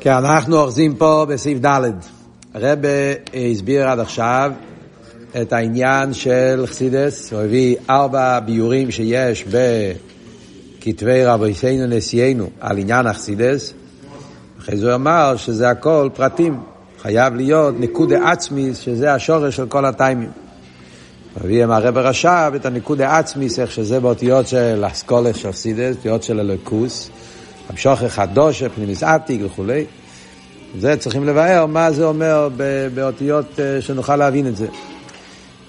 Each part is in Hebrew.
כן, אנחנו אוחזים פה בסעיף ד'. הרב הסביר עד עכשיו את העניין של חסידס, הוא הביא ארבע ביורים שיש בכתבי רבינו נשיאנו על עניין החסידס. אחרי זה הוא אמר שזה הכל פרטים, חייב להיות נקודה עצמי, שזה השורש של כל הטיימים. הוא הביא עם הרב רש"ב את הנקודה עצמי, איך שזה באותיות של אסכולס של חסידס, אותיות של אלוקוס. המשוך חדוש, פנימיס עתיק וכולי. זה צריכים לבאר מה זה אומר באותיות אה, שנוכל להבין את זה.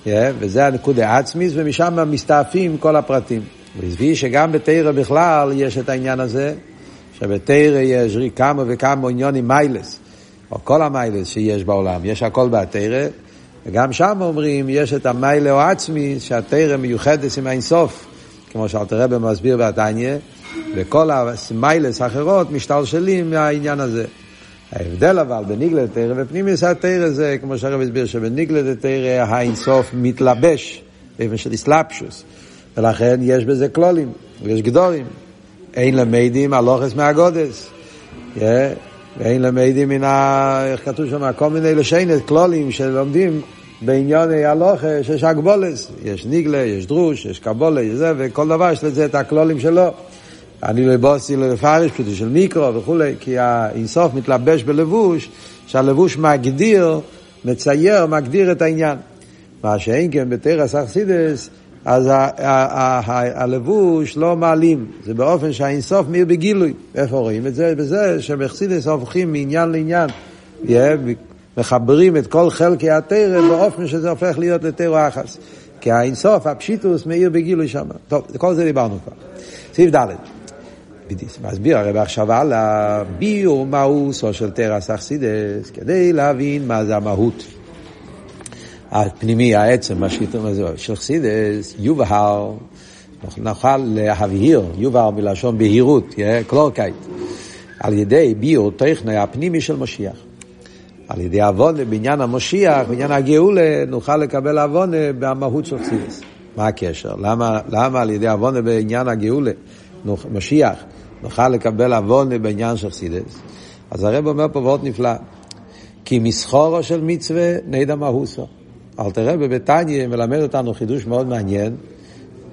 Yeah, וזה הנקודה העצמית, ומשם מסתעפים כל הפרטים. והסביר שגם בתרא בכלל יש את העניין הזה, שבתרא יש כמה וכמה עניונים מיילס, או כל המיילס שיש בעולם, יש הכל בתרא, וגם שם אומרים, יש את המיילה או עצמי, שהתרא מיוחדת עם האינסוף, כמו שאלתר רבי מסביר בתניא, וכל המיילס האחרות משתלשלים מהעניין הזה. ההבדל אבל בניגלת תרא ופנימיוס התרא זה, כמו שהרב הסביר, שבניגלת תרא האינסוף מתלבש באופן של איסלאפשוס, ולכן יש בזה כלולים, ויש גדורים. אין למדים הלוכס מהגודס, ואין למדים מן ה... איך כתוב שם? כל מיני לשיינת, כלולים שלומדים בעניוני הלוכה שיש הגבולס, יש ניגלה, יש דרוש, יש קבולה, יש זה, וכל דבר יש לזה את הכלולים שלו. אני לא בוסי לא לפרש, פשוט של מיקרו וכולי, כי האינסוף מתלבש בלבוש, שהלבוש מגדיר, מצייר, מגדיר את העניין. מה שאין כן בתרס אכסידס, אז הלבוש לא מעלים, זה באופן שהאינסוף מאיר בגילוי. איפה רואים את זה? בזה שבאכסידס הופכים מעניין לעניין. מחברים את כל חלקי התורה באופן שזה הופך להיות לתורה אחת. כי האינסוף, הפשיטות, מאיר בגילוי שם. טוב, כל זה דיברנו כבר. סעיף ד' מסביר הרב עכשיו על הביאור מהותה של תורת החסידות, כדי להבין מה זה המהות. הפנימי, העצם, של חסידות, יובהר, נוכל להבהיר, יובהר מלשון בהירות, קלארקייט, על ידי ביור טכני הפנימי של משיח. על ידי עוונה בעניין המשיח, בעניין הגאולה, נוכל לקבל עוונה במהות של חסידס. מה הקשר? למה, למה על ידי עוונה בעניין הגאולה, משיח, נוכל לקבל עוונה בעניין של חסידס? אז הרב אומר פה ועוד נפלא, כי מסחורו של מצווה נדע מהוסו. אל תראה בבתניא מלמד אותנו חידוש מאוד מעניין,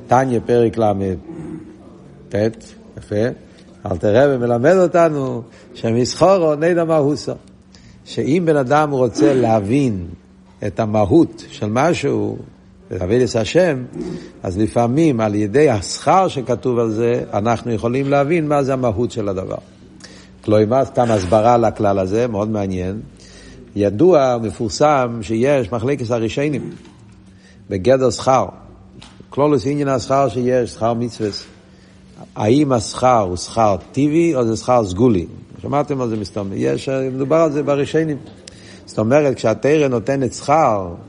תניא פרק ל"ט, יפה, אל תראה ומלמד אותנו שמסחורו נדע מהוסו. שאם בן אדם רוצה להבין את המהות של משהו, את השם, אז לפעמים על ידי השכר שכתוב על זה, אנחנו יכולים להבין מה זה המהות של הדבר. כלומר, סתם הסברה לכלל הזה, מאוד מעניין. ידוע, מפורסם, שיש מחלקת הרישיינים בגדר שכר. כלולוס עניין השכר שיש, שכר מצווה. האם השכר הוא שכר טבעי או זה שכר סגולי? שמעתם על זה מסתום. יש, מדובר על זה ברישיינים. זאת אומרת, כשהתרא נותנת שכר, אה,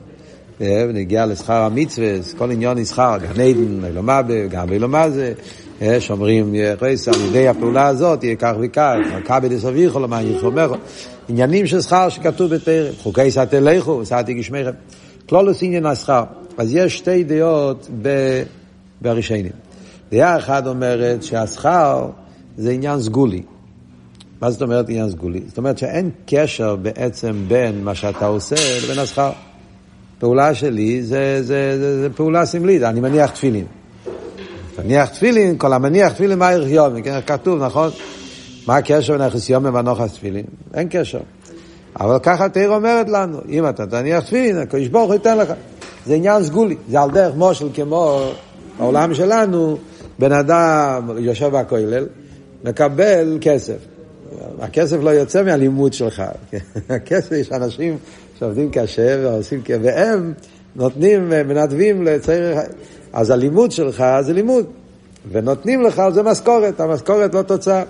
ונגיע לשכר המצווה, כל עניון שכר, גן עדן, אילומה, גם אילומה זה, אה, שאומרים, רייס, על ידי הפעולה הזאת יהיה כך וכך, מכבי דסביכו, למה ירחומך, עניינים של שכר שכתוב בתרא, חוקי סעתי לכו, סעתי גשמכם, כלולוס עניין השכר. אז יש שתי דעות ברישיינים. דעה אחת אומרת שהשכר זה עניין סגולי. מה זאת אומרת עניין סגולי? זאת אומרת שאין קשר בעצם בין מה שאתה עושה לבין השכר. פעולה שלי זה, זה, זה, זה פעולה סמלית, אני מניח תפילין. מניח תפילין, כל המניח תפילין מה ערך יומי, כן, כתוב, נכון? מה הקשר בין היחס יומי והנוחס תפילין? אין קשר. אבל ככה תאיר אומרת לנו, אם אתה תניח תפילין, הקדוש ברוך הוא ייתן לך. זה עניין סגולי, זה על דרך מושל כמו בעולם שלנו, בן אדם יושב בכולל, מקבל כסף. הכסף לא יוצא מהלימוד שלך. הכסף, יש אנשים שעובדים קשה ועושים, והם נותנים, מנדבים לצעיר, אז הלימוד שלך זה לימוד, ונותנים לך זה משכורת, המשכורת לא תוצאה.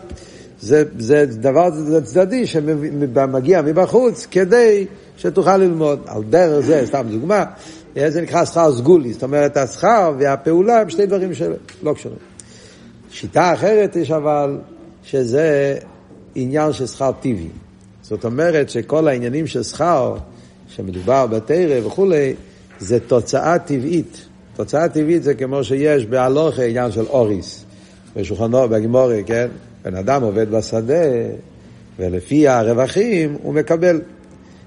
זה, זה דבר זה צדדי שמגיע מבחוץ כדי שתוכל ללמוד. על דרך זה, סתם דוגמה, זה נקרא שכר סגולי, זאת אומרת השכר והפעולה הם שני דברים שלא קשורים. שיטה אחרת יש אבל, שזה עניין של שכר טבעי. זאת אומרת שכל העניינים של שכר, שמדובר בתרא וכולי, זה תוצאה טבעית. תוצאה טבעית זה כמו שיש בהלוכה עניין של אוריס. בשולחנו, בגימורי, כן? בן אדם עובד בשדה, ולפי הרווחים הוא מקבל.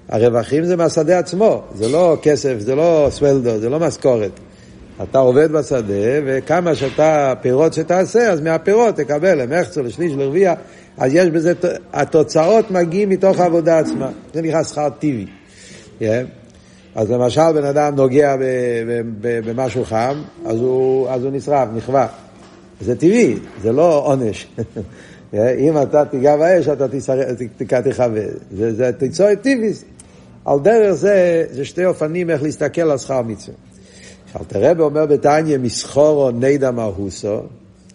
הרווחים זה מהשדה עצמו, זה לא כסף, זה לא סוולדו, זה לא משכורת. אתה עובד בשדה, וכמה שאתה, פירות שתעשה, אז מהפירות תקבל למחצו, לשליש, לרביע, אז יש בזה, התוצאות מגיעים מתוך העבודה עצמה. זה נקרא שכר טבעי. Yeah. אז למשל בן אדם נוגע במשהו חם, אז הוא, אז הוא נשרף, נכווה. זה טבעי, זה לא עונש. אם אתה תיגע באש, אתה תכבה. זה, זה תיצור טבעי. על דרך זה, זה שתי אופנים איך להסתכל על שכר מצווה. אלתרבה אומר בתניא מסחורו נידא מהוסו.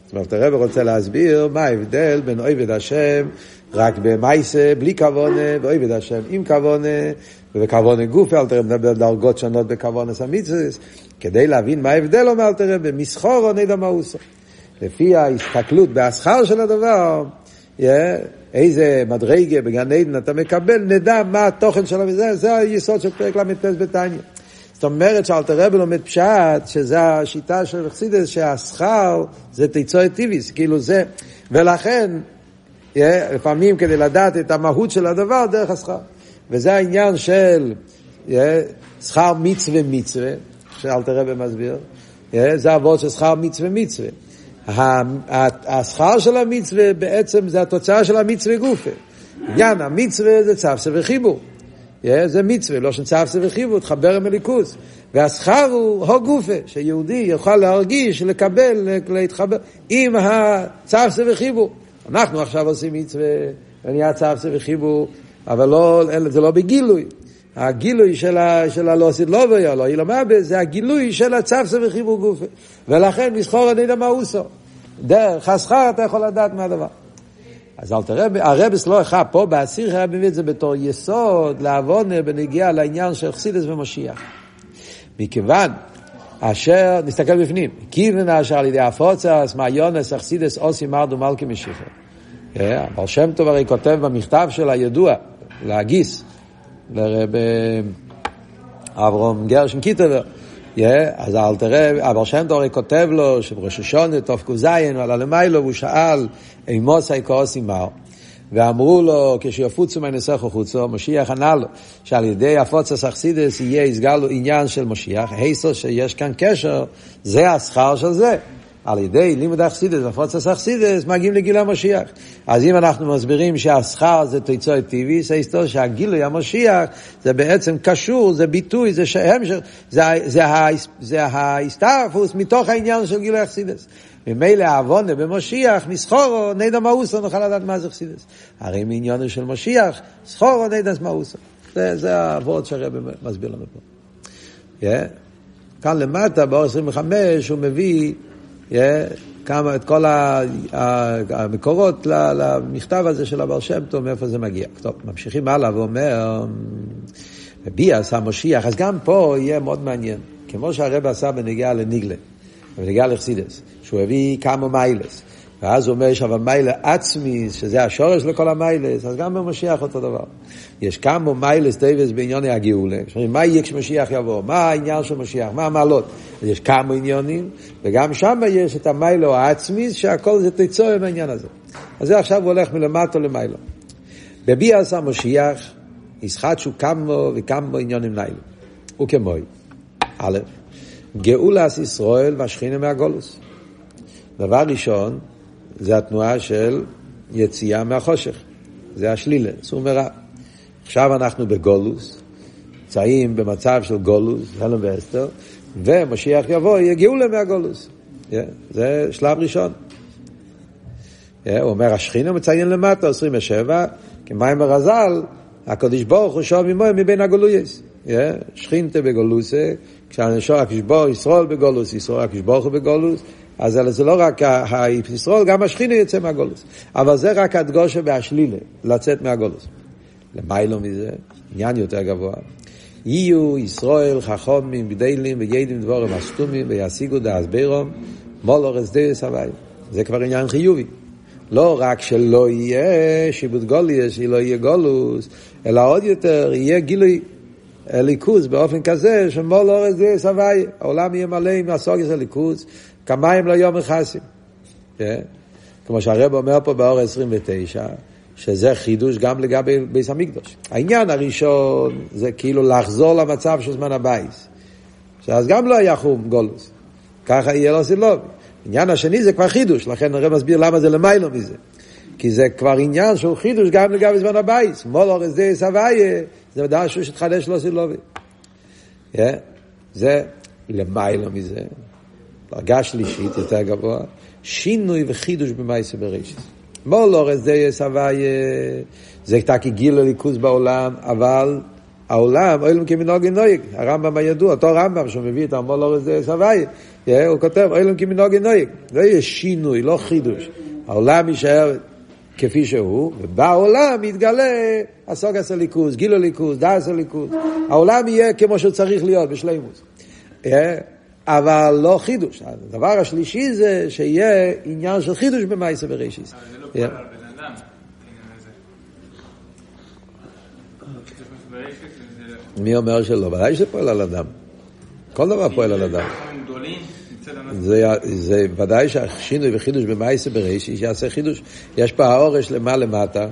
זאת אומרת, הרב רוצה להסביר מה ההבדל בין עובד השם רק במייסה, בלי כוונה, ועובד השם עם כוונה, ובכוונה גוף, אלתר מדבר דרגות שונות בכוונה סמיצס, כדי להבין מה ההבדל, אומר אלתר במסחור או נדע מה הוא עושה. לפי ההסתכלות בהשכר של הדבר, yeah, איזה מדרגה בגן עדן אתה מקבל, נדע מה התוכן של זה, זה היסוד של פרק ל"ט בתניא. זאת אומרת שאלתר רבי לומד פשט, שזה השיטה של חסידס, שהשכר זה תיצור טיביס, כאילו זה, ולכן, yeah, לפעמים כדי לדעת את המהות של הדבר, דרך השכר. וזה העניין של yeah, שכר מצווה מצווה, שאלתר רבי מסביר, yeah, זה אבות של שכר מצווה מצווה. השכר של המצווה בעצם זה התוצאה של המצווה גופה. עניין המצווה זה צפסה וחיבור. Yeah, זה מצווה, לא שצפסה וחיבור, תחבר עם הליכוס. והשכר הוא הו גופה, שיהודי יוכל להרגיש, לקבל, להתחבר עם הצפסה וחיבור. אנחנו עכשיו עושים מצווה, ונהיה צפסה וחיבור, אבל לא, זה לא בגילוי. הגילוי של, ה, של הלוסית לא ויולו, לא אילומבה, זה הגילוי של הצפסה וחיבור גופה. ולכן מסחור אני יודע מה הוא עושה. דרך השכר אתה יכול לדעת מה הדבר. אז אל תראה, הרבס לא אחד פה, באסיר הרב מביא את זה בתור יסוד לעוונה בנגיעה לעניין של חסידס ומשיח. מכיוון אשר, נסתכל בפנים, כיוון אשר על ידי הפוצס, מעיונס, אכסידס, אוסי מרדו מלכי משיחו. אבל שם טוב הרי כותב במכתב של הידוע, להגיס, לרב אברום גרשן קיטבר. אז אל תראה, אבל שם טוב הרי כותב לו שבראש השונה, קוזיין, ועלה למיילו, והוא שאל, אימוסי כאוסי מר. ואמרו לו, כשיפוצו מנסך חוצו, משיח ענה לו, שעל ידי הפוצס אכסידס יהיה יסגלו עניין של משיח, היסו שיש כאן קשר, זה השכר של זה. על ידי לימוד אכסידס ופוצס אכסידס מגיעים לגיל המשיח. אז אם אנחנו מסבירים שהשכר זה תיצור טבעי, זה היסטוריה שהגילוי המשיח זה בעצם קשור, זה ביטוי, זה שם, זה, זה, זה, ההסתעפוס מתוך העניין של גילוי אכסידס. ממילא העוונה במשיח, מסחורו, נדע מאוסו, נוכל לדעת מה זה אכסידס. הרי מעניונו של משיח, סחורו, נדע מאוסו. זה, זה העבוד שהרבא מסביר לנו פה. Yeah. כאן למטה, באור 25, הוא מביא כמה, את כל המקורות למכתב הזה של הבעל שם טוב, מאיפה זה מגיע. טוב, ממשיכים הלאה ואומר, ביאס המשיח, אז גם פה יהיה מאוד מעניין. כמו שהרבא עשה בנגיעה לניגלה, בנגיעה לחסידס, שהוא הביא כמה מיילס. ואז הוא אומר, יש אבל מיילה עצמי, שזה השורש לכל המיילס, אז גם במשיח אותו דבר. יש כמה מיילס דייבס בענייני הגאולה. מה יהיה כשמשיח יבוא? מה העניין של משיח? מה המעלות? אז יש כמה עניונים, וגם שם יש את המיילו העצמי, שהכל זה תיצור עם העניין הזה. אז זה עכשיו הוא הולך מלמטו למיילו. בביאס המשיח, ישחטשו כמה וכמה עניונים ניילו. וכמוי. א', גאולס ישראל והשכינה מהגולוס. דבר ראשון, זה התנועה של יציאה מהחושך. זה השלילה, סור מרע. עכשיו אנחנו בגולוס, נמצאים במצב של גולוס, הלם ואסתר, ומשיח יבוא, יגיעו להם מהגולוס. Yeah, זה שלב ראשון. Yeah, הוא אומר, השכינה מציין למטה, 27, כמים הרז"ל, הקדוש ברוך הוא שוב עמו מבין הגולויס. Yeah, שכינתה בגולוסה, כשהנשור הקדוש ברוך ישרול בגולוס, ישרול הקדוש ברוך הוא בגולוס, אז זה לא רק הישרול, גם השכינה יוצא מהגולוס. אבל זה רק הדגושה והשלילה, לצאת מהגולוס. למיילו מזה, עניין יותר גבוה. יהיו ישראל חכומים גדלים וידים דבורם אסתומים וישיגו דאז בירום מולורס דייס הוואי. זה כבר עניין חיובי. לא רק שלא יהיה שיבוד גוליאס, שלא יהיה גולוס, אלא עוד יותר יהיה גילוי ליכוז באופן כזה שמולורס דייס הוואי. העולם יהיה מלא עם הסוגס הליכוז, כמים לא יום מכסים. כמו שהרב אומר פה באור 29, שזה חידוש גם לגבי ביס המקדוש. העניין הראשון זה כאילו לחזור למצב של זמן הבייס. שאז גם לא היה חום גולוס. ככה יהיה לו סילובי. העניין השני זה כבר חידוש, לכן הרב מסביר למה זה למיילו מזה. כי זה כבר עניין שהוא חידוש גם לגבי זמן הבייס. מולור זה סבייה, זה ודאי שהוא שתחדש לו סילובי. Yeah. זה למיילו מזה. דרגה שלישית יותר גבוה, שינוי וחידוש במייסה בראשית. מולור זה סבייה, זה תקי גיל הליכוז בעולם, אבל העולם, אוילם כמנהוגי נויג, הרמב"ם הידוע, אותו רמב"ם שמביא את המולור זה סבייה, הוא כותב, אוילם כמנהוגי נויג, לא יהיה שינוי, לא חידוש. העולם יישאר כפי שהוא, ובעולם יתגלה הסוגס הליכוז, גיל הליכוז, דאס הליכוז. העולם יהיה כמו שהוא צריך להיות, בשלימוס. אבל לא חידוש. הדבר השלישי זה שיהיה עניין של חידוש במאיסה בראשיס. אבל זה לא פועל על בן אדם, מי אומר שלא? ודאי שזה פועל על אדם. כל דבר פועל על אדם. זה, זה ודאי שהשינוי וחידוש במאיסה בראשיס יעשה חידוש. יש פה האורש למעלה למטה,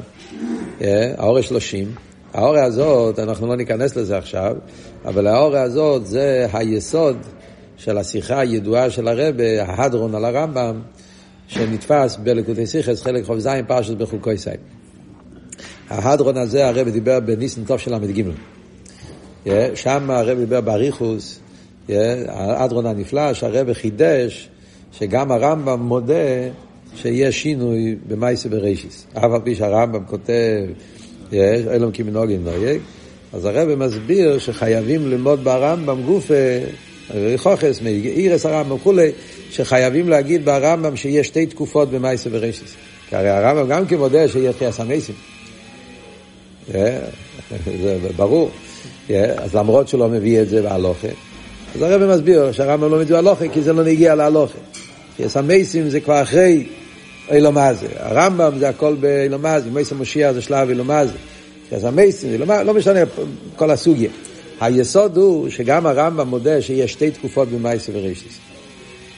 אה, האורש שלושים. האורה הזאת, אנחנו לא ניכנס לזה עכשיו, אבל האורה הזאת זה היסוד של השיחה הידועה של הרבה, ההדרון על הרמב"ם, שנתפס בלקוטי סיכס, חלק חוב זין, פרשת בחוקוי סי. ההדרון הזה, הרבה דיבר בניסן טוב של ל"ג. שם הרבה דיבר באריכוס, ההדרון הנפלא, שהרבה חידש, שגם הרמב"ם מודה שיש שינוי במייסה בראשיס. אף על פי שהרמב"ם כותב, יש, אלום כי מנהוגים נויג, אז הרב מסביר שחייבים ללמוד ברמב"ם גופה, חוכס, מאירס הרמב"ם וכולי, שחייבים להגיד ברמב"ם שיש שתי תקופות במייסה בראשיס. כי הרי הרמב"ם גם כן מודה שיהיה חייס המייסים. זה ברור. אז למרות שהוא לא מביא את זה בהלוכה, אז הרב מסביר שהרמב"ם לא מביא בהלוכה כי זה לא נגיע להלוכה. חייס המייסים זה כבר אחרי אילומזה. הרמב"ם זה הכל באילומזה, מייסם מושיע זה שלב אילומזה. אז המייסים, אילומזה, לא משנה כל הסוגיה. היסוד הוא שגם הרמב"ם מודה שיש שתי תקופות במייסה ורישיס.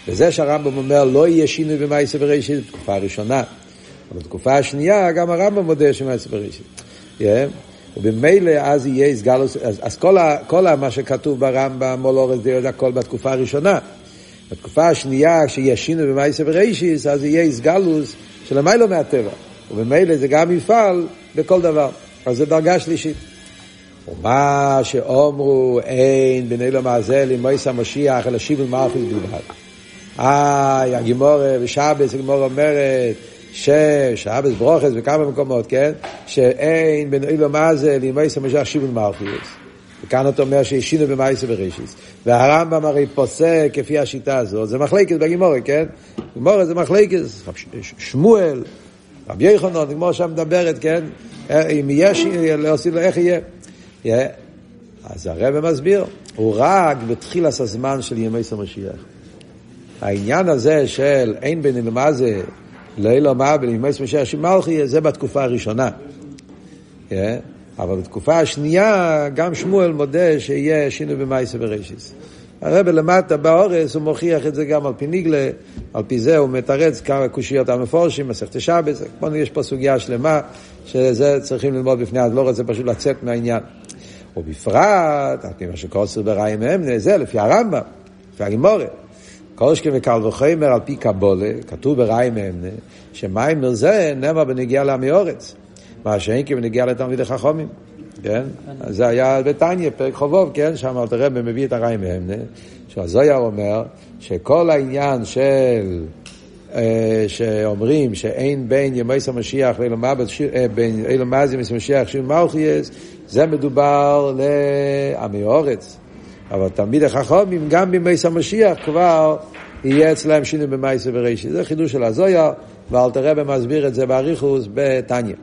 וזה שהרמב"ם אומר לא יהיה שינוי במייסה ורישיס בתקופה הראשונה. אבל בתקופה השנייה גם הרמב"ם מודה שמייסה ורישיס. Yeah. ובמילא אז יהיה הסגלוס, אז, אז כל, ה, כל ה, מה שכתוב ברמב"ם, מול אורז דיו, זה הכל בתקופה הראשונה. בתקופה השנייה, כשיש שינוי במייסה ורישיס, אז יהיה הסגלוס של המיילו מהטבע. ובמילא זה גם יפעל בכל דבר. אז זו דרגה שלישית. ומה שאומרו אין בין אלו מעזל עם מויס המשיח אלא שיבל מלכוס בלבד. איי, הגימורה ושבס, הגימורה אומרת ששבס ברוכס בכמה מקומות, כן? שאין בין אלו מעזל עם מויס המשיח שיבל מלכוס. וכאן אתה אומר שהשינו במאיסה בראשיס. והרמב"ם הרי פוסק כפי השיטה הזאת, זה מחלקת בגימורה, כן? גימורה זה מחלקת, שמואל, רבי יחנון, כמו שם מדברת, כן? אם יש, לו איך יהיה. Yeah. אז הרב מסביר, הוא רק בתחילת הזמן של ימי סמשיח. העניין הזה של אין בין מה זה לילה מה בין ימי סמשיח שמלכי, זה בתקופה הראשונה. Yeah. אבל בתקופה השנייה, גם שמואל מודה שיהיה שינוי במאיסה בראשיס. הרב למטה באורס, הוא מוכיח את זה גם על פי ניגלה, על פי זה הוא מתרץ כמה קושיות המפורשים, מסכת שבס, יש פה סוגיה שלמה, שזה צריכים ללמוד בפני, אז לא רוצה פשוט לצאת מהעניין. ובפרט, על פי מה שקוסר בריים אמנה, זה לפי הרמב"ם, לפי הגימורת. קושקי וקל וחומר על פי קבולה, כתוב בריים אמנה, שמיימר זה נאמר בנגיעה לעמי אורץ. מה שאין כי בנגיעה לתלמידי חכומים. כן? זה היה בתניא, פרק חובוב, כן? שם אלתר רבי מביא את הריים מהמנה, שהזויר אומר שכל העניין של... שאומרים שאין בין ימייס המשיח בין אילו מזי ימייס המשיח שיר מלכייס, זה מדובר לעמי אורץ. אבל תלמיד החכמים, גם בימייס המשיח כבר יהיה אצלם שינוי במייס ורישי. זה חידוש של הזויר, ואלתר רבי מסביר את זה באריכוס בתניא.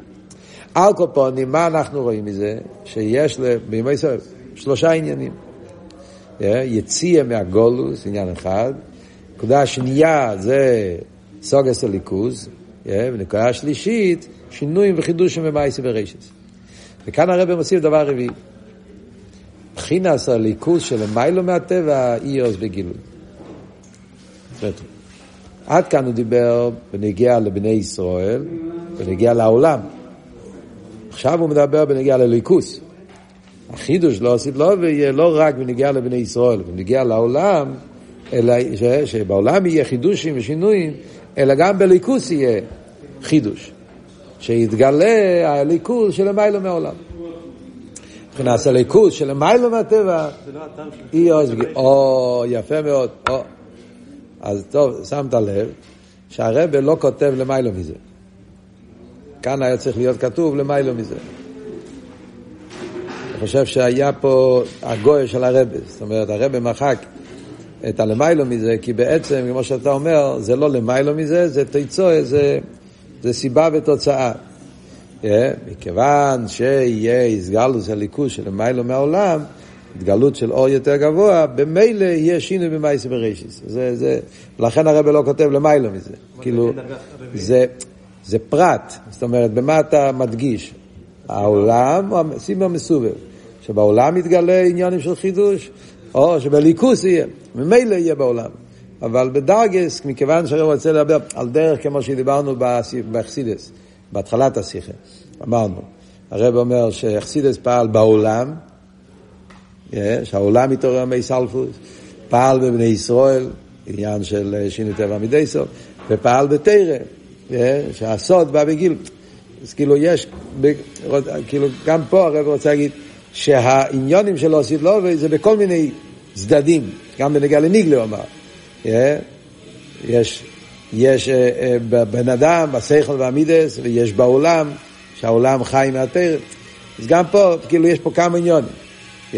על כל מה אנחנו רואים מזה? שיש בימי ישראל שלושה עניינים. יציאה מהגולוס, עניין אחד. נקודה שנייה זה סוגס הליכוז. ונקודה שלישית, שינויים וחידושים במאייסי ברשת. וכאן הרב מוסיף דבר רביעי. בחינס הליכוז של מיילו מהטבע, איוס בגילוי. עד כאן הוא דיבר בנגיע לבני ישראל, בנגיע לעולם. עכשיו הוא מדבר בנגיעה לליכוס. החידוש לא עשית לו ויהיה לא רק בנגיעה לבני ישראל, בנגיעה לעולם, אלא ש, שבעולם יהיה חידושים ושינויים, אלא גם בליכוס יהיה חידוש. שיתגלה הליכוס של המיילו מעולם. מבחינת הליכוס של המיילו מהטבע, היא עוז או, יפה מאוד, או. אז טוב, שמת לב שהרבה לא כותב למיילו מזה. כאן היה צריך להיות כתוב למיילו מזה. אני חושב שהיה פה הגוי של הרבה, זאת אומרת, הרבה מחק את הלמיילו מזה, כי בעצם, כמו שאתה אומר, זה לא למיילו מזה, זה תיצוע, זה, זה סיבה ותוצאה. Yeah, מכיוון שיהיה הסגלות של ליכוז של למיילו מהעולם, התגלות של אור יותר גבוה, במילא יהיה שינוי במייס בראשיס. זה, זה, לכן הרב לא כותב למיילו מזה. כאילו, זה, זה פרט, זאת אומרת, במה אתה מדגיש? העולם, סיבה מסובב. שבעולם יתגלה עניונים של חידוש, או שבליכוס יהיה, ממילא יהיה בעולם. אבל בדרגס, מכיוון שהרב רוצה לדבר על דרך כמו שדיברנו באכסידס, בהתחלת השיחה, אמרנו, הרב אומר שאכסידס פעל בעולם, שהעולם התעורר מי סלפוס, פעל בבני ישראל, עניין של שינוי טבע מדי סוף, ופעל בתרא, שהסוד בא בגיל. אז כאילו יש, כאילו גם פה הרב רוצה להגיד שהעניונים של עושית לו זה בכל מיני צדדים, גם בנגיע לניגלה הוא אמר. יש, יש בבן אדם, בשכל והמידס, ויש בעולם, שהעולם חי מהתרם. אז גם פה, כאילו יש פה כמה עניונים. Yeah,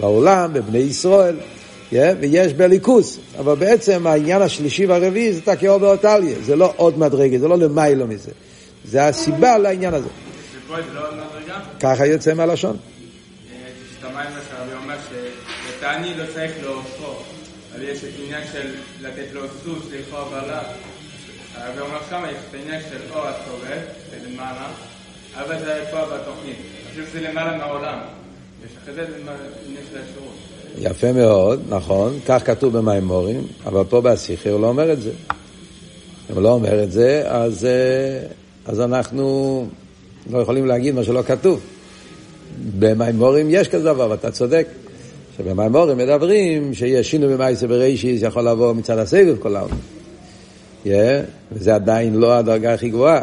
בעולם, בבני ישראל, yeah, ויש בליכוס, אבל בעצם העניין השלישי והרביעי זה תקיעו באותליה, זה לא עוד מדרגה, זה לא למיילו מזה, זה הסיבה לעניין הזה. ככה יוצא מהלשון. שלטעני לא צריך להופכו, אבל יש את העניין של לתת לו סוס, לאכול בעלה. הרבי אומר שם יש את העניין של אור הסובב, למעלה, אבל זה פה בתוכנית. אני חושב שזה למעלה מהעולם. יפה מאוד, נכון, כך כתוב במימורים, אבל פה בשיחה הוא לא אומר את זה. אם הוא לא אומר את זה, אז, אז אנחנו לא יכולים להגיד מה שלא כתוב. במימורים יש כזה דבר, ואתה צודק. שבמימורים מדברים שיש שינוי במייסה בראשיס יכול לבוא מצד הסבב כל העולם. Yeah, וזה עדיין לא הדרגה הכי גבוהה.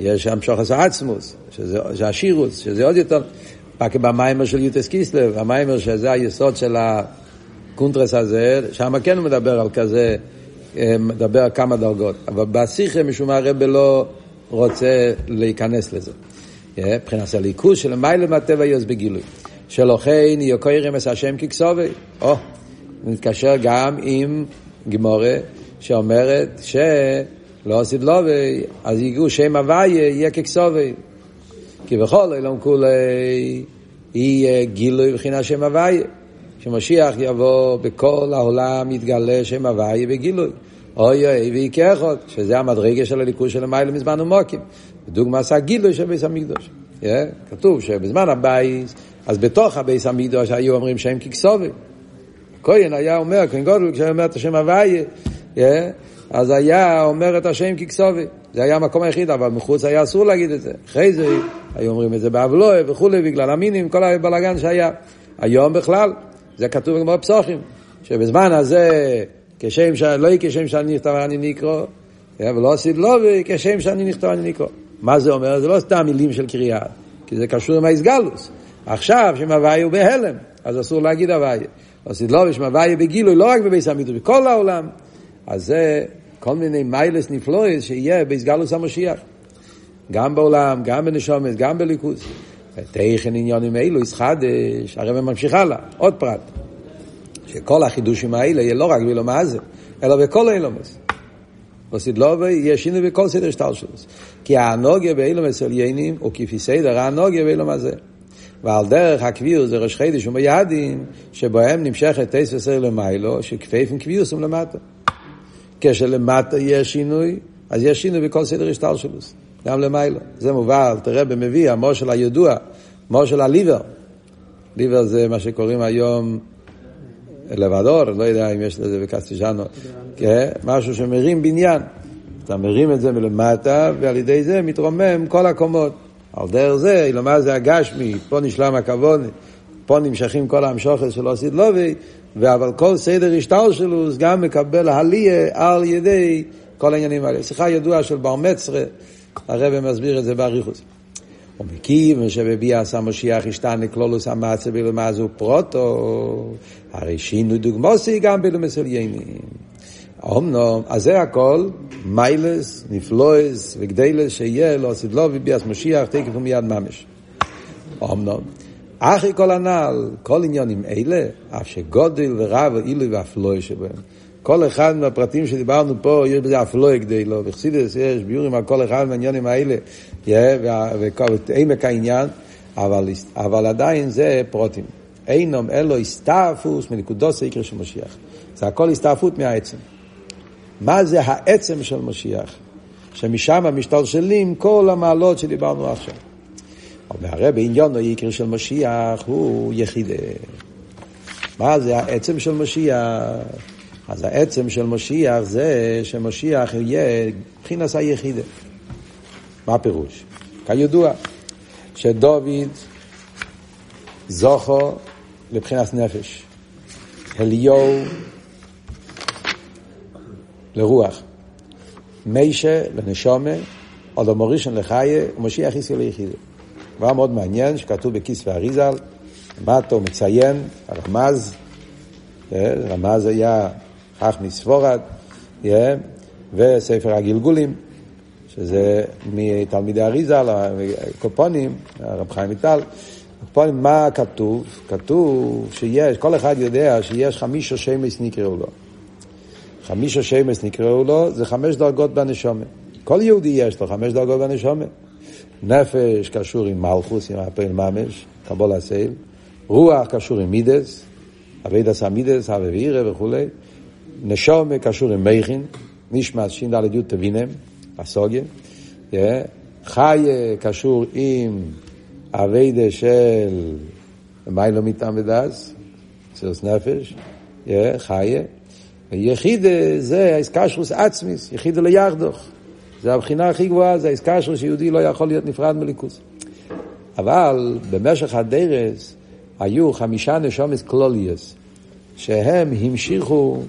יש שם שוחס העצמוס, שזה השירוס, שזה עוד יותר... רק במיימר של יוטס קיסלב, המיימר שזה היסוד של הקונטרס הזה, שם כן הוא מדבר על כזה, מדבר על כמה דרגות. אבל בשיחה משום מה הרב לא רוצה להיכנס לזה. מבחינת הליכוז של מיילה מהטבע יוס בגילוי. שלוחן יוקוירם את השם ככסובי. או, נתקשר גם עם גמורה שאומרת שלא עשית לובי, אז יגעו שם הוויה יהיה ככסובי. כי בכל אילום כולי יהיה גילוי מבחינת שם הוויה. כשמשיח יבוא בכל העולם יתגלה שם הוויה בגילוי. אוי אוי ויקחת, שזה המדרגה של הליכוז של המים מזמן ומוקים. בדוגמה עשה גילוי של ביס המקדוש. כתוב שבזמן הבייס, אז בתוך הביס המקדוש היו אומרים שם ככסובים. כהן היה אומר, כהן גודל, כשהיה אומר את השם הוויה, yeah, אז היה אומר את השם ככסובים. זה היה המקום היחיד, אבל מחוץ היה אסור להגיד את זה. אחרי זה היו אומרים את זה באבלואה וכולי, בגלל המינים, כל הבלאגן שהיה. היום בכלל, זה כתוב בגמר פסוחים, שבזמן הזה, כשם ש... לא יהיה כשם שאני נכתב אני נקרא, ולא עשית לא, וכשם שאני נכתב אני נקרא. מה זה אומר? זה לא סתם מילים של קריאה, כי זה קשור עם האיסגלוס. עכשיו, שם הוויה הוא בהלם, אז אסור להגיד הוויה. עשית לא, ושם הוויה בגילוי, לא רק בביס המידו, בכל העולם. אז זה כל מיני מיילס נפלויס שיהיה בהסגלוס המשיח. גם בעולם, גם בנשומת, גם בליכוז. ותכן עניונים אלו ישחדש, הרב ממשיך הלאה, עוד פרט. שכל החידושים האלה יהיה לא רק בלא מה זה, אלא בכל אילומס. בסדלובי יש שינוי בכל סדר שטר שלו. כי האנוגיה באילומס עליינים הוא כפי סדר האנוגיה באילום הזה. ועל דרך הקביר זה ראש חידש ומיעדים שבהם נמשכת טייס וסר למיילו שכפייפים קביוסים למטה. כשלמטה יש שינוי, אז יש שינוי בכל סדר השתלשלוס, גם למיילו. זה מובא, תראה במביא, המושל הידוע, מושל הליבר. ליבר זה מה שקוראים היום לבדור, לא יודע אם יש לזה בקסטיג'אנו, כן? משהו שמרים בניין. אתה מרים את זה מלמטה, ועל ידי זה מתרומם כל הקומות. על דרך זה, אילו מה זה הגשמי, פה נשלם הכבוד, פה נמשכים כל המשוכת של עושית לובי, אבל כל סדר השטר שלו גם מקבל הליה על ידי כל העניינים האלה. שיחה ידועה של בר מצרה, הרב מסביר את זה באריכוס. ומכיוון שבביאס המשיח השתנה כלולוס בלמה זו פרוטו, הרי שינו דוגמוסי גם בלמס עליינים. אמנם, אז זה הכל מיילס, נפלויס וגדלס שיהיה לא סדלו וביאס משיח תקף ומיד ממש. אמנם, אחרי כל הנ"ל, כל עניונים אלה, אף שגודל ורב ואילו ואפלוי שבהם. כל אחד מהפרטים שדיברנו פה, יש בזה אפלוי כדי לא, וחסידס יש ביורים על כל אחד מהעניינים האלה, ועמק העניין, אבל, אבל עדיין זה פרוטים. אינם אלו הסתעפוס מנקודו סקר של משיח. זה הכל הסתעפות מהעצם. מה זה העצם של משיח? שמשם משתלשלים כל המעלות שדיברנו עכשיו. אומר הרב עניון היקר של משיח הוא יחידה. מה זה העצם של משיח? אז העצם של משיח זה שמשיח יהיה מבחינת היחידה. מה הפירוש? כידוע, שדוד זוכו לבחינת נפש. אליהו לרוח. מיישה לנשומה, עוד המורישן לחיה, ומשיח ישראל ליחידה. דבר מאוד מעניין שכתוב בכיס ואריזל, למטה מציין, הרמז, אה, רמז היה חך מספורד, וספר הגלגולים, שזה מתלמידי אריזל, הקופונים, הרב חיים מטל, הקופונים, מה כתוב? כתוב שיש, כל אחד יודע שיש חמישה שמש נקראו לו. חמישה שמש נקראו לו, זה חמש דרגות בנשומה. כל יהודי יש לו חמש דרגות בנשומה. נפש קשור עם מלכוס, עם הפעיל ממש, קבול הסייל. רוח קשור עם מידס, אבי דס המידס, אבי ואירה וכולי. נשומה קשור עם מייכין, נשמע ש"ד י' תבינם, הסוגיה. חיה קשור עם אביידה של מיילו מטעם ודס, צירוס נפש, חיה. ויחידה זה האסקשרוס עצמיס, יחידה ליחדוך. זה הבחינה הכי גבוהה, זה האסקשרוס שיהודי לא יכול להיות נפרד מליכוס. אבל במשך הדרס היו חמישה נשומס קלוליוס, שהם המשיכו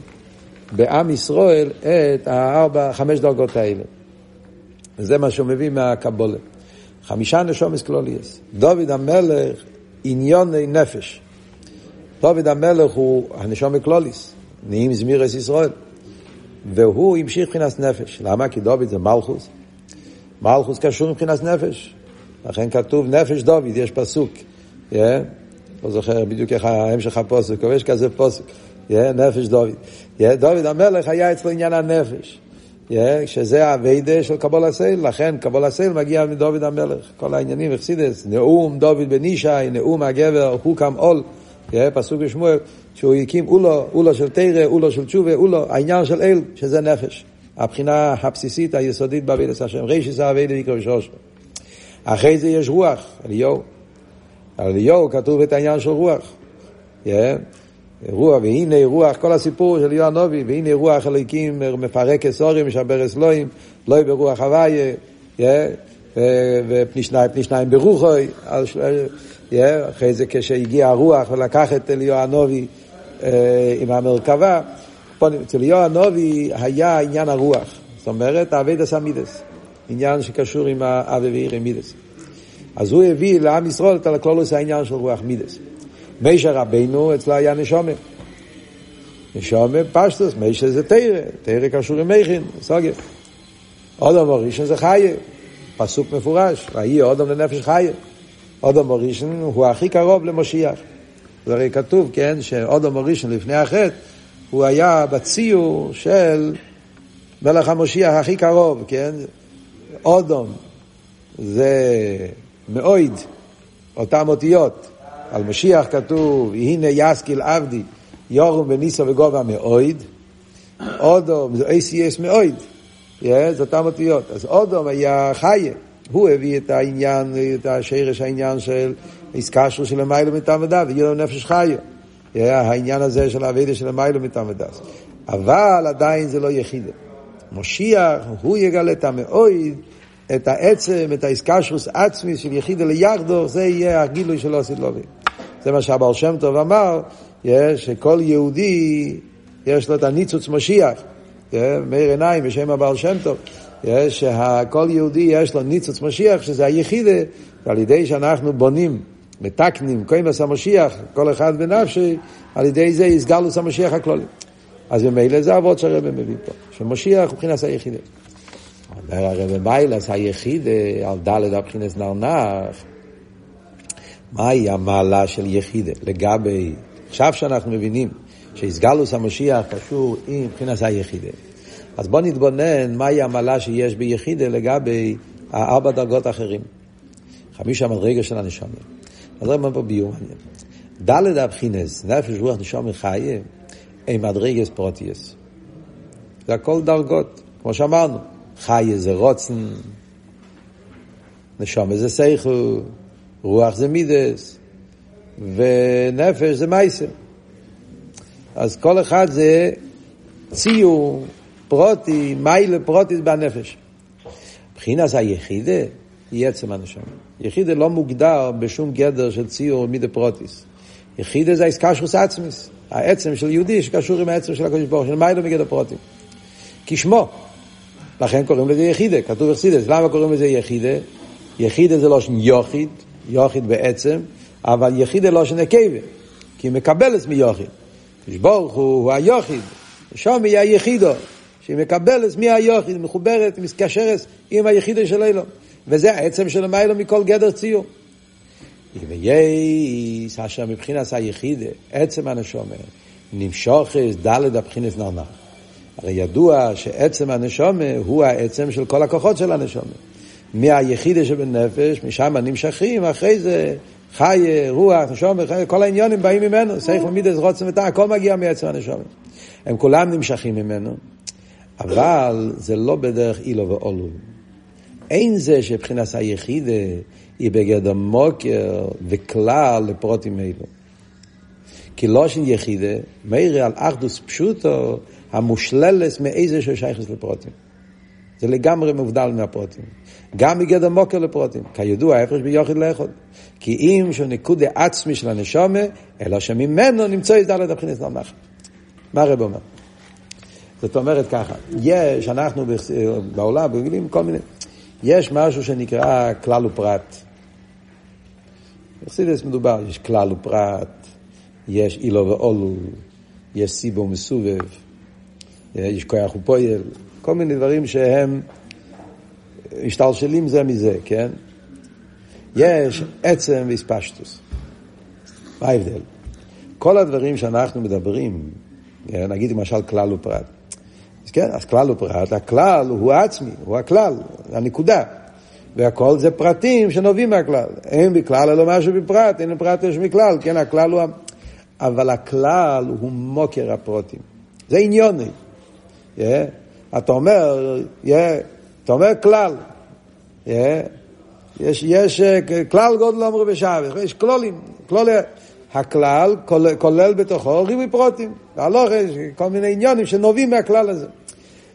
בעם ישראל את הארבע, חמש דרגות האלה. וזה מה שהוא מביא מהקבולה. חמישה נשומס קלוליוס. דוד המלך עניוני נפש. דוד המלך הוא הנשום קלוליס. נהיים זמירס ישראל. והוא המשיך מבחינת נפש. למה? כי דוד זה מלכוס. מלכוס קשור מבחינת נפש. לכן כתוב נפש דוד, יש פסוק. Yeah. לא זוכר בדיוק איך ההמשך הפוסק, אבל יש כזה פוסק. Yeah, נפש דוד. Yeah, דוד המלך היה אצלו עניין הנפש. Yeah, שזה הווידה של קבול הסייל, לכן קבול הסייל מגיע מדוד המלך. כל העניינים, אכסידס, נאום דוד בן ישי, נאום הגבר, הוא קם עול. פסוק בשמואל, שהוא הקים אולו, אולו של תרא, אולו של תשובה, אולו, העניין של אל, שזה נפש. הבחינה הבסיסית, היסודית בעבידת השם, רישיס העבידת עיקר ושורש. אחרי זה יש רוח, אליהו. על אליהו כתוב את העניין של רוח. Yeah. רוח, והנה רוח, כל הסיפור של אליהו הנובי, והנה רוח אלוקים מפרק אסורים, משבר אסלואים, לא ברוח הוויה, ופני שניים ברוחוי, אחרי זה כשהגיע הרוח ולקח את אליהו הנובי אה, עם המרכבה, אצל אליהו הנובי היה עניין הרוח, זאת אומרת אבידס המידס, עניין שקשור עם האבי ועיר עם מידס. אז הוא הביא לעם ישראל את הכלולוס העניין של רוח מידס. מישה רבינו אצלו היה נשומה. נשומה פשטוס, מישה זה תרא, תרא קשור עם מכין, סוגיה. אודם הראשון זה חיה, פסוק מפורש, ויהי אודם לנפש חיה. אודם הראשון הוא הכי קרוב למשיח. זה הרי כתוב, כן, שאודם הראשון לפני החטא, הוא היה בציור של מלך המשיח הכי קרוב, כן? אודום זה מאויד, אותם אותיות. על משיח כתוב, הנה יסקיל עבדי, יורום וניסו וגובה מאויד. אודום זה ACS מאויד. Yeah, זה אותם אותיות. אז אודום היה חיה. הוא הביא את העניין, את השרש העניין של איסקשרו של המיילו מטעם ודעת, ויהיה לו נפש חיה. העניין הזה של האבידה של המיילו מטעם ודעת. אבל עדיין זה לא יחידה. משיח, הוא יגלה את המאויד את העצם, את האיסקשרוס עצמי של יחיד ליחדו, זה יהיה הגילוי של עושית לובי. זה מה שהבר שם טוב אמר, שכל יהודי יש לו את הניצוץ משיח, מאיר עיניים בשם הבעל שם טוב, שכל יהודי יש לו ניצוץ משיח, שזה היחידה, ועל ידי שאנחנו בונים, מתקנים, קוימס המשיח, כל אחד בנפשי, על ידי זה יסגלוס המשיח הכלולי. אז ממילא זה אבות שהרבא מביא פה, שמשיח הוא מבחינת היחידה. אומר הרב מיילס היחיד על דלת הבחינס נרנח, מהי המעלה של יחידה לגבי, עכשיו שאנחנו מבינים שהסגלוס המשיח קשור עם מבחינת היחידה, אז בואו נתבונן מהי המעלה שיש ביחידה לגבי הארבע דרגות האחרים. חמישה מדרגה של הנשמה. אז זה פה ביום מעניין. דלת הבחינס, נפש רוח נשמה חיה, הם מדרגס פרוטיאס. זה הכל דרגות, כמו שאמרנו. חי זה רוצן, נשום זה סייכו, רוח זה מידס, ונפש זה מייסר. אז כל אחד זה ציור פרוטי, מיילה פרוטי בנפש. מבחינת היחידה היא עצם הנשמה. יחידה לא מוגדר בשום גדר של ציור מידה פרוטיס. יחידה זה האיסקשוס עצמיס, העצם של יהודי שקשור עם העצם של הקדוש ברוך של מיילה מגדר פרוטים. כשמו, לכן קוראים לזה יחידה, כתוב יחידה, למה קוראים לזה יחידה? יחידה זה לא שם יוחיד, יוחיד בעצם, אבל יחידה לא שם נקבה, כי היא מקבלת מיוחיד. ברוך הוא, הוא היוחיד, שם היא היחידו, שהיא מקבלת מהיוחיד, מחוברת, מתקשרת עם היחידה של אילון. וזה העצם של המיילו מכל גדר ציור. וייס, אשר מבחינת היחידה, עצם הנשומה, נמשוך דלת הבחינס נרנח. הרי ידוע שעצם הנשומה הוא העצם של כל הכוחות של הנשומה. מהיחידה שבנפש, משם נמשכים, אחרי זה חי, רוח, נשומה, כל העניונים באים ממנו, סייך ומידס, רוצם וטעם, הכל מגיע מעצם הנשומה. הם כולם נמשכים ממנו, אבל זה לא בדרך אילו ואולו. אין זה שבחינת היחידה היא בגדר מוקר וכלל לפרוטים אלו. כי לא של יחידה, מאיר על אחדוס פשוטו, המושללת מאיזה ששייכת לפרוטים. זה לגמרי מובדל מהפרוטים. גם מגדר מוקר לפרוטים. כידוע, ההפרש ביוחד לאחוד. כי אם שהוא נקודה עצמי של הנשומה, אלא שממנו נמצא את הבחינס נמח. מה הרב אומר? זאת אומרת ככה, יש, אנחנו בעולם, בגילים כל מיני, יש משהו שנקרא כלל ופרט. בחסידס מדובר, יש כלל ופרט, יש אילו ואולו, יש סיבו מסובב, יש כוח ופועל, כל מיני דברים שהם משתלשלים זה מזה, כן? יש עצם והספשטוס. מה ההבדל? כל הדברים שאנחנו מדברים, נגיד למשל כלל ופרט. אז כן, אז כלל ופרט, הכלל הוא עצמי, הוא הכלל, הנקודה. והכל זה פרטים שנובעים מהכלל. אין בכלל אלא משהו בפרט, אין פרט יש מכלל, כן, הכלל הוא... אבל הכלל הוא מוקר הפרוטים. זה עניוני. Yeah. אתה אומר, yeah, אתה אומר כלל. Yeah. יש, יש כלל גודל אמרו בשבת, יש כלולים, כלולי, הכלל כולל, כולל בתוכו ריבוי פרוטים, והלוך יש כל מיני עניונים שנובעים מהכלל הזה.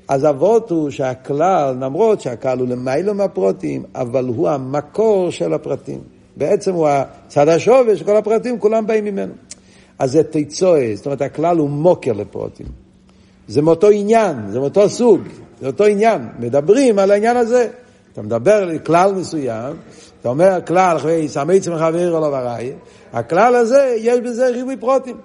אז אבות הוא שהכלל, למרות שהכלל הוא למיילו מהפרוטים, אבל הוא המקור של הפרטים. בעצם הוא הצד השווה שכל הפרטים כולם באים ממנו. אז זה תיצואה, זאת אומרת הכלל הוא מוקר לפרוטים. זה מאותו עניין, זה מאותו סוג, זה אותו עניין. מדברים על העניין הזה. אתה מדבר על כלל מסוים, אתה אומר כלל, סמי צמח אוויר או לא וראי, הכלל הזה, יש בזה ריבוי פרוטים.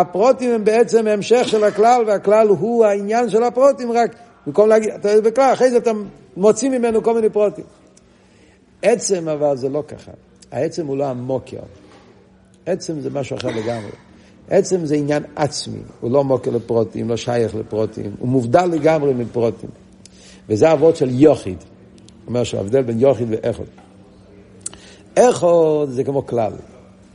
הפרוטים הם בעצם המשך של הכלל, והכלל הוא העניין של הפרוטים, רק במקום להגיד, אתה בכלל, אחרי זה אתה מוציא ממנו כל מיני פרוטים. עצם אבל זה לא ככה. העצם הוא לא המוקר. עצם זה משהו אחר לגמרי. עצם זה עניין עצמי, הוא לא מוקר לפרוטים, לא שייך לפרוטים, הוא מובדל לגמרי מפרוטים. וזה אבות של יוחיד. אומר שההבדל בין יוחיד ואחוד. אחוד זה כמו כלל.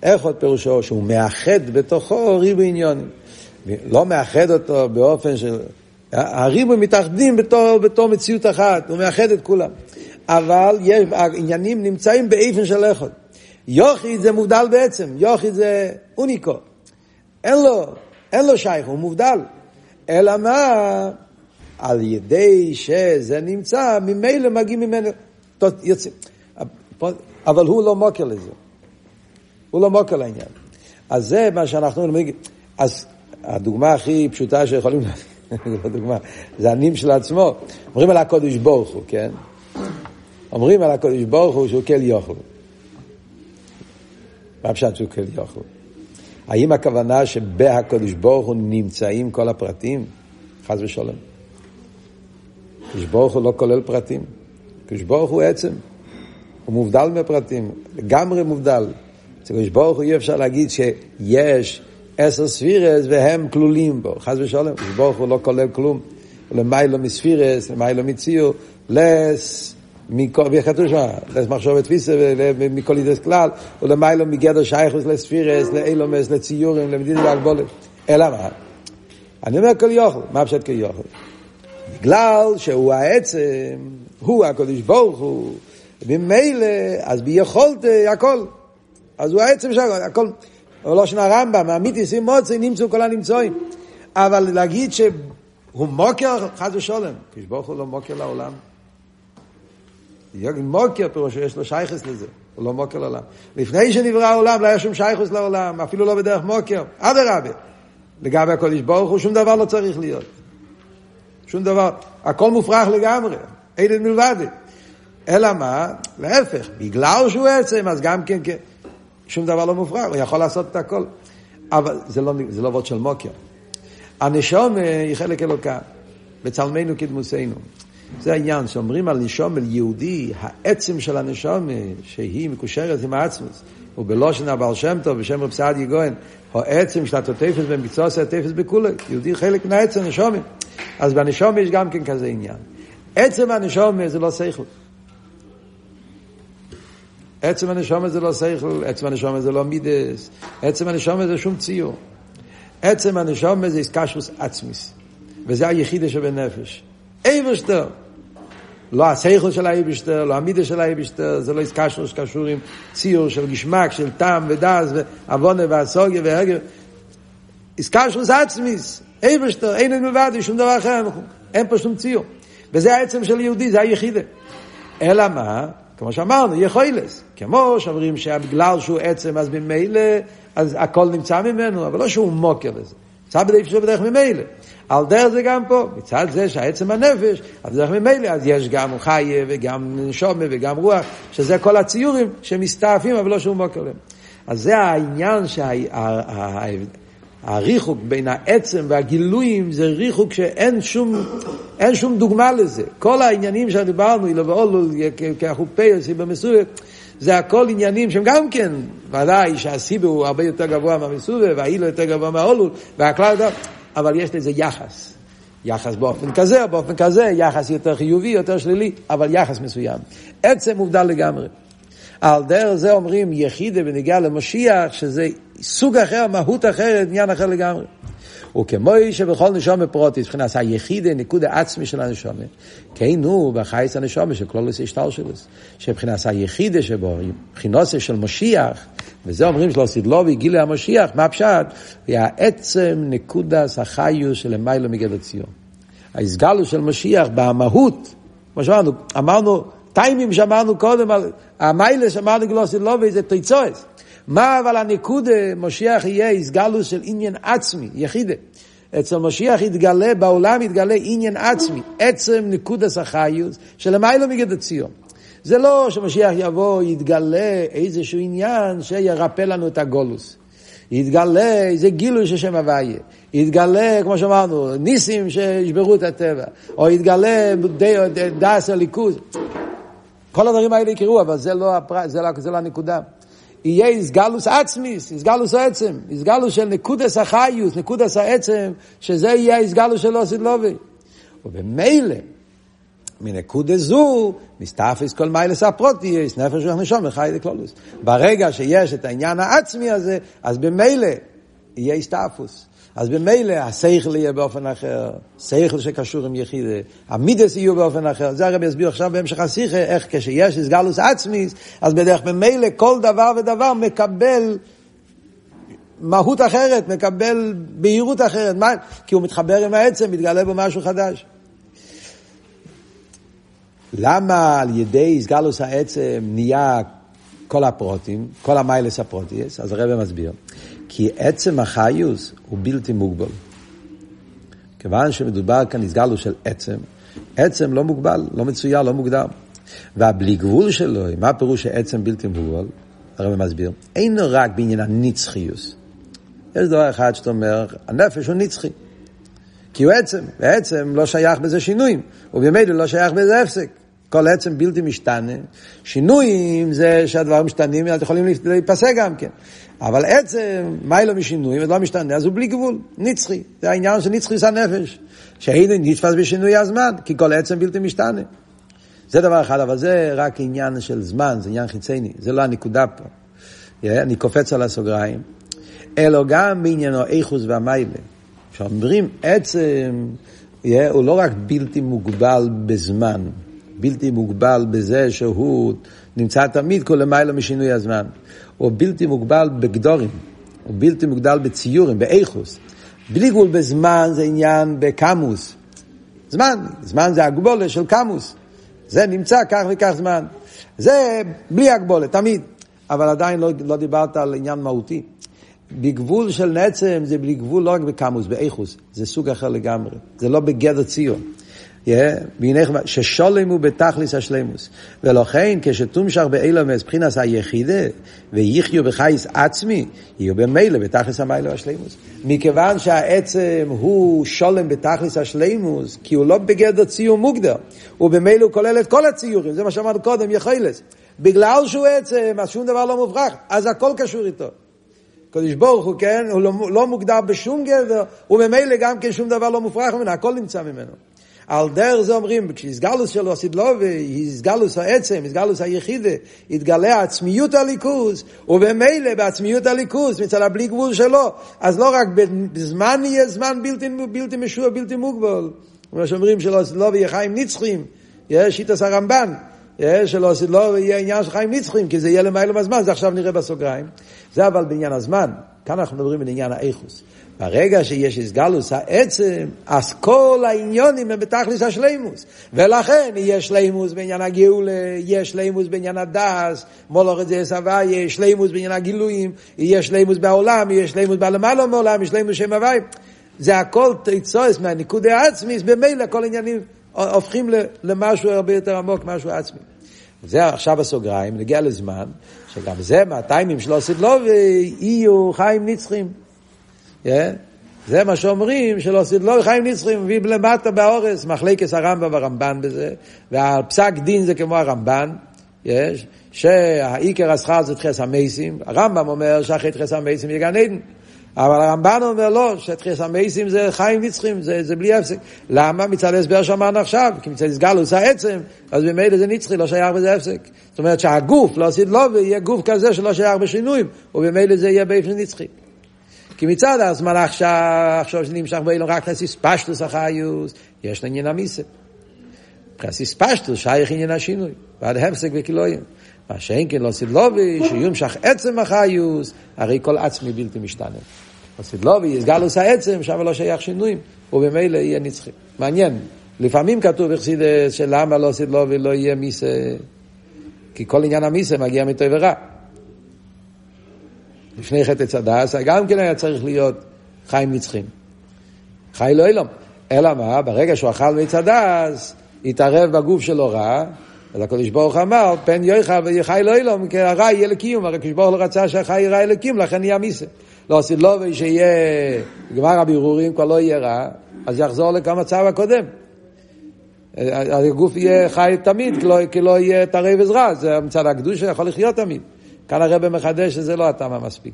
אחוד פירושו שהוא מאחד בתוכו ריבו עניונים. לא מאחד אותו באופן של... הריבו מתאחדים בתור, בתור מציאות אחת, הוא מאחד את כולם. אבל יש, העניינים נמצאים באיפן של אחוד. יוחיד זה מובדל בעצם, יוחיד זה אוניקו. אין לו, אין לו שייך, הוא מובדל. אלא מה? על ידי שזה נמצא, ממילא מגיעים ממנו. יוצא. אבל הוא לא מוקר לזה. הוא לא מוקר לעניין. אז זה מה שאנחנו אומרים. אז הדוגמה הכי פשוטה שיכולים להביא, דוגמה, זה הנים של עצמו. אומרים על הקודש ברוך הוא, כן? אומרים על הקודש ברוך הוא שהוא כל יוכל. מה פשוט שהוא כל יוכל? האם הכוונה שבהקודש ברוך הוא נמצאים כל הפרטים? חס ושלום. קדוש ברוך הוא לא כולל פרטים. קדוש ברוך הוא עצם. הוא מובדל מפרטים, לגמרי מובדל. אצל קדוש ברוך הוא אי אפשר להגיד שיש עשר ספירס והם כלולים בו. חס ושלום, קדוש ברוך הוא לא כולל כלום. למיילו מספירס, למיילו מציור, לס, וכתוב שם, לס מחשוב תפיסה מכל ידס כלל, ולמיילו מגדר שייכוס לספירס, לאילומס, לציורים, למדינים והגבולת. אלא מה? אני אומר כל יוכל, מה פשוט כל יוכל? בגלל שהוא העצם, הוא הקדוש ברוך הוא, ממילא, אז ביכולת הכל. אז הוא העצם שלו, הכל, לא שנה רמב"ם, אמיתיס מוצא, נמצאו כל הנמצואים. אבל להגיד שהוא מוקר, חס ושלום, קדוש ברוך הוא לא מוקר לעולם. מוקר פירושו יש לו שייכס לזה, הוא לא מוקר לעולם. לפני שנברא העולם לא היה שום שייכס לעולם, אפילו לא בדרך מוקר, אדרבה. לגבי הקודש ברוך הוא שום דבר לא צריך להיות. שום דבר, הכל מופרך לגמרי, אין מלבד. אלא מה? להפך, בגלל שהוא עצם, אז גם כן, כן, שום דבר לא מופרך, הוא יכול לעשות את הכל. אבל זה לא, זה לא וורד של מוקר. הנשום היא חלק אלוקה, בצלמנו כדמוסנו. זה העניין, שאומרים על נשום אל יהודי, העצם של הנשום, שהיא מקושרת עם העצמוס, ובלושן הבעל שם טוב, בשם רב סעדיה גויין, העצם של התותפס במקצוע עושה התפס בכולי, יהודי חלק מהעצם נשומים. אז בנשום יש גם כן כזה עניין. עצם הנשום זה לא שכל. עצם הנשום זה לא שכל, עצם הנשום זה לא מידס, עצם הנשום זה שום ציור. עצם הנשום זה איסקשוס עצמיס, וזה היחידה שבנפש. אייברשטר. לא השכל של האייברשטר, לא המידה של האייברשטר, זה לא איסקשוס קשור עם ציור של גשמק, של טעם ודס, ועוונה והסוגיה והגר. איסקשוס עצמיס, אייברשטר, אין את מלבד, שום דבר אחר, אין פה שום ציור. וזה העצם של יהודי, זה היחידה. אלא מה? כמו שאמרנו, יכולס. כמו שאומרים שבגלל שהוא עצם, אז ממילא, אז הכל נמצא ממנו, אבל לא שהוא מוקר לזה. נמצא בדרך שלו בדרך ממילא. על דרך זה גם פה, מצד זה שהעצם הנפש, אז דרך ממילא, אז יש גם חיה וגם נשומה וגם רוח, שזה כל הציורים שמסתעפים, אבל לא שהוא מוקר להם. אז זה העניין שה... הריחוק בין העצם והגילויים זה ריחוק שאין שום, אין שום דוגמה לזה. כל העניינים שדיברנו, אילו ואולו, כחופי, סיבה מסובב, זה הכל עניינים שהם גם כן, ודאי שהסיבה הוא הרבה יותר גבוה מהמסובב, והאילו יותר גבוה מהאולו, והכלל יותר, אבל יש לזה יחס. יחס באופן כזה או באופן כזה, יחס יותר חיובי, יותר שלילי, אבל יחס מסוים. עצם מובדל לגמרי. על דרך זה אומרים יחידה בנגיעה למשיח, שזה סוג אחר, מהות אחרת, עניין אחר לגמרי. וכמו שבכל נשום פרוטיס, מבחינת היחידה, ניקוד העצמי של הנשומה, כן הוא בחייס הנשומה של כלולוס השטר שלו, שמבחינת היחידה שבו, מבחינוסה של משיח, וזה אומרים שלא סידלובי, גילי המשיח, מה פשט? היא העצם נקודס החיוס של למיילו מגדר ציון. ההסגלו של משיח במהות, כמו שאמרנו, אמרנו, טיימים שאמרנו קודם, המיילה שאמרנו גלוסי לובי זה תיצועס. מה אבל הנקודה, משיח יהיה הסגלוס של עניין עצמי, יחידה. אצל משיח יתגלה, בעולם יתגלה עניין עצמי, עצם נקודס החיוס שלמיילו מגד הציון. זה לא שמשיח יבוא, יתגלה איזשהו עניין שירפא לנו את הגולוס. יתגלה איזה גילוי של שם הוויה. יתגלה, כמו שאמרנו, ניסים שישברו את הטבע. או יתגלה דס הליכוז. כל הדברים האלה יקראו, אבל זה לא, הפר... זה לא, זה לא הנקודה. יהיה איסגלוס עצמיס, איסגלוס עצם, איסגלוס של נקודס החיוס, נקודס העצם, שזה יהיה איסגלוס של אוסיד לובי. ובמילא, מנקודס זו, מסתפס כל מיילס הפרוטיאס, נפש רוח נשום לחי דקלולוס. ברגע שיש את העניין העצמי הזה, אז במילא יהיה הסתעפוס. אז במילא השכל יהיה באופן אחר, שכל שקשור עם יחידה, המידס יהיו באופן אחר. זה הרב יסביר עכשיו בהמשך השיחה, איך כשיש הסגלוס עצמיס, אז בדרך ממילא כל דבר ודבר מקבל מהות אחרת, מקבל בהירות אחרת. מה? כי הוא מתחבר עם העצם, מתגלה בו משהו חדש. למה על ידי הסגלוס העצם נהיה כל הפרוטים, כל המיילס הפרוטיאס? אז הרב מסביר. כי עצם החיוס הוא בלתי מוגבל. כיוון שמדובר כאן הסגלוס של עצם, עצם לא מוגבל, לא מצויר, לא מוגדר. והבלי גבול שלו, מה הפירוש שעצם בלתי מוגבל? הרב מסביר. אינו רק בעניין הנצחיוס. יש דבר אחד שאתה אומר, הנפש הוא נצחי. כי הוא עצם, ועצם לא שייך בזה שינויים, ובמילא לא שייך בזה הפסק. כל עצם בלתי משתנה. שינויים זה שהדברים משתנים, אז יכולים להיפסק גם כן. אבל עצם, מה לא משינויים, לא משתנה, אז הוא בלי גבול, נצחי. זה העניין של נצחי זה הנפש. שאין נתפס בשינוי הזמן, כי כל עצם בלתי משתנה. זה דבר אחד, אבל זה רק עניין של זמן, זה עניין חיצייני, זה לא הנקודה פה. אני קופץ על הסוגריים. אלא גם בעניינו איכוס והמיילה. כשאומרים עצם, הוא לא רק בלתי מוגבל בזמן, בלתי מוגבל בזה שהוא נמצא תמיד כל למעלה משינוי הזמן. הוא בלתי מוגבל בגדורים, הוא בלתי מוגבל בציורים, באיכוס. בלי גבול בזמן זה עניין בקמוס. זמן, זמן זה הגבולה של קמוס. זה נמצא כך וכך זמן. זה בלי הגבולה, תמיד. אבל עדיין לא, לא דיברת על עניין מהותי. בגבול של נצם זה בלי גבול לא רק בקמוס, באיכוס. זה סוג אחר לגמרי. זה לא בגדר ציון. ששולם הוא בתכליס השלמוס. ולכן כשתומשך באילומס בחינס היחידה ויחיו בחייס עצמי, יהיו במילא בתכליס המיילו השלמוס. מכיוון שהעצם הוא שולם בתכליס השלמוס, כי הוא לא בגדר ציור מוגדר, הוא במילא הוא כולל את כל הציורים, זה מה שאמרנו קודם, יכולס. בגלל שהוא עצם, אז שום דבר לא מוברח, אז הכל קשור איתו. קדוש ברוך הוא, כן, הוא לא, לא מוגדר בשום גדר, וממילא גם כן שום דבר לא מופרך ממנו, הכל נמצא ממנו. על דרך זה אומרים, כשהסגלוס שלו הסידלובי, הסגלוס העצם, הסגלוס היחידה, התגלה עצמיות הליכוז, ובמילא בעצמיות הליכוז, מצד הבלי גבול שלו, אז לא רק בזמן יהיה זמן בלתי, בלתי משוע, בלתי מוגבל. כמו שאומרים שלא הסידלובי יהיה חיים נצחים, יש שיטס הרמב"ן, שלא לא יהיה עניין של חיים נצחים, כי זה יהיה למעלה מהזמן, זה עכשיו נראה בסוגריים. זה אבל בעניין הזמן, כאן אנחנו מדברים בעניין האיכוס. ברגע שיש איסגלוס העצם, אז כל העניונים הם בתכלס השלימוס. ולכן יש שלימוס בעניין הגאולה, יש שלימוס בעניין הדס, מולור את זה סבא, יש שלימוס בעניין הגילויים, יש שלימוס בעולם, יש שלימוס בלמעלה מעולם, יש שלימוס שם הוואי. זה הכל תיצוס מהניקוד העצמי, במילא כל העניינים הופכים למשהו הרבה יותר עמוק, משהו עצמי. זה עכשיו בסוגריים, נגיע לזמן, שגם זה מהטיימים עשית לו, ויהיו חיים נצחים. Yeah. זה מה שאומרים, שלא עשית לו חיים נצחים, מביא למטה באורס, מחלקס הרמב"ם והרמב"ן בזה, והפסק דין זה כמו הרמב"ן, יש, שהעיקר השכר זה תחס המייסים, הרמב"ם אומר שאחרי תחס המייסים יהיה גן עדן. אבל הרמב"ן אומר לא, שתחיס המייסים זה חיים נצחים, זה, זה בלי הפסק. למה? מצד ההסבר שאמרנו עכשיו, כי מצד הסגלוס העצם, אז במילא זה נצחי, לא שייך בזה הפסק. זאת אומרת שהגוף, לא עשית לא, ויהיה גוף כזה שלא שייך בשינויים, ובמילא זה יהיה באופן נצחי. כי מצד הזמן עכשיו, עכשיו שנמשך באילון רק חסיס פשטוס החיוס, יש לעניין המיסה. חסיס פשטוס שייך עניין השינוי, ועד הפסק וכילויים. מה שאין כן לא סידלובי, שיומשך עצם החיוס, הרי כל עצמי בלתי משתנה. לא סידלובי, יסגלוס העצם, שם לא שייך שינויים, ובמילא יהיה נצחי. מעניין, לפעמים כתוב בחסידס שלמה לא סידלובי לא יהיה מיסה, כי כל עניין המיסה מגיע מטוב ורע. לפני חטא צדס, גם כן היה צריך להיות חיים נצחים. חי לא אילום. אלא מה, ברגע שהוא אכל מצדס, התערב בגוף שלו רע, אז הקדוש ברוך אמר, פן יויכה ויחי לא אילום, כי הרע יהיה לקיום, הרי הקדוש ברוך לא רצה שהחי יראה לקיום, לכן נהיה מיסה. לא עשית לו ושיהיה גמר הבירורים, כבר לא יהיה רע, אז יחזור לכמצב הקודם. הגוף יהיה חי תמיד, כי לא, לא יהיה תראה וזרע, זה מצד הקדושה יכול לחיות תמיד. כאן הרב מחדש שזה לא הטעם המספיק.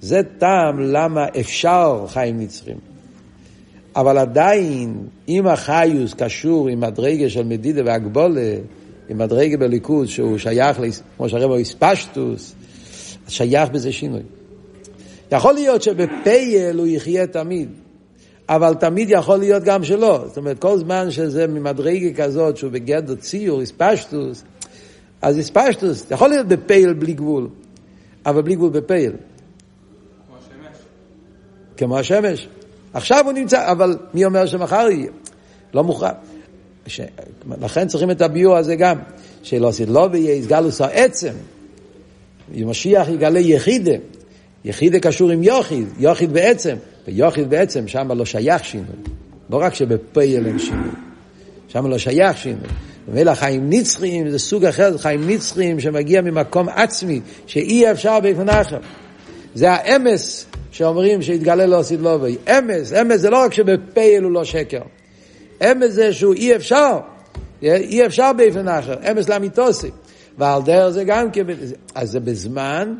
זה טעם למה אפשר חיים נצחים. אבל עדיין, אם החיוס קשור עם מדרגה של מדידה והגבולה, עם מדרגה בליכוז שהוא שייך, כמו שהרב הוא איספשטוס, שייך בזה שינוי. יכול להיות שבפייל הוא יחיה תמיד, אבל תמיד יכול להיות גם שלא. זאת אומרת, כל זמן שזה ממדרגה כזאת שהוא בגדר ציור, איספשטוס, אז איספשטוס, יכול להיות בפייל בלי גבול, אבל בלי גבול בפייל. כמו השמש. כמו השמש. עכשיו הוא נמצא, אבל מי אומר שמחר יהיה? לא מוכרח. ש... לכן צריכים את הביור הזה גם, שלא עשית לא ויהיה יסגלוס העצם. משיח יגלה יחידה, יחידה קשור עם יוחיד, יוחיד בעצם, ויוחיד בעצם, שם לא שייך שינוי. לא רק שבפייל אין שינוי, שם לא שייך שינוי. ומילא חיים נצחיים זה סוג אחר, זה חיים נצחיים שמגיע ממקום עצמי, שאי אפשר באופן אחר. זה האמס שאומרים שהתגלה לא עשית לא ואי. אמס, אמס זה לא רק שבפייל הוא לא שקר. אמס זה שהוא אי אפשר, אי אפשר באופן אחר, אמס לאמיתוסי. ועל דרך זה גם כן, אז זה בזמן,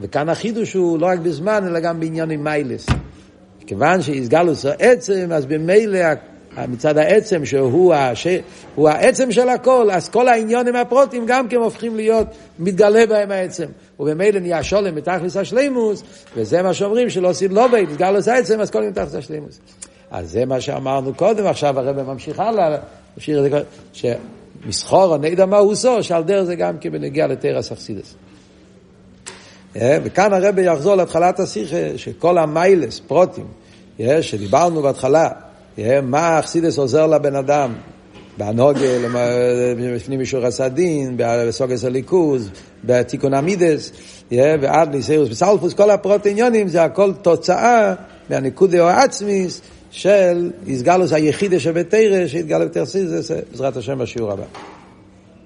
וכאן החידוש הוא לא רק בזמן, אלא גם בעניין עם מיילס. כיוון שהסגלוס העצם, אז במילא מצד העצם שהוא הש... הוא העצם של הכל, אז כל העניונים הפרוטים גם כן הופכים להיות, מתגלה בהם העצם. ובמילא נהיה שולם מתכלס השלימוס, וזה מה שאומרים שלא עושים לא בית, סגלוס העצם, אז כל מתכלס השלימוס. אז זה מה שאמרנו קודם, עכשיו הרב ממשיך הלאה, השאיר את זה, שמסחור, אני יודע מה הוא עושה, שעל דרך זה גם כן בנגיע לתרס אכסידס. אה, וכאן הרב יחזור להתחלת השיחה, שכל המיילס, פרוטים, אה, שדיברנו בהתחלה, מה אכסידס עוזר לבן אדם, בהנוגה, לפנים אישור הסדין, בסוגס הליכוז, בתיקון המידס, ועד ניסיוס בסלפוס, כל הפרוט עניונים זה הכל תוצאה מהניקודי או עצמיס של איסגלוס היחידה שבתרא, שהתגלה בתרסיס, בעזרת השם בשיעור הבא.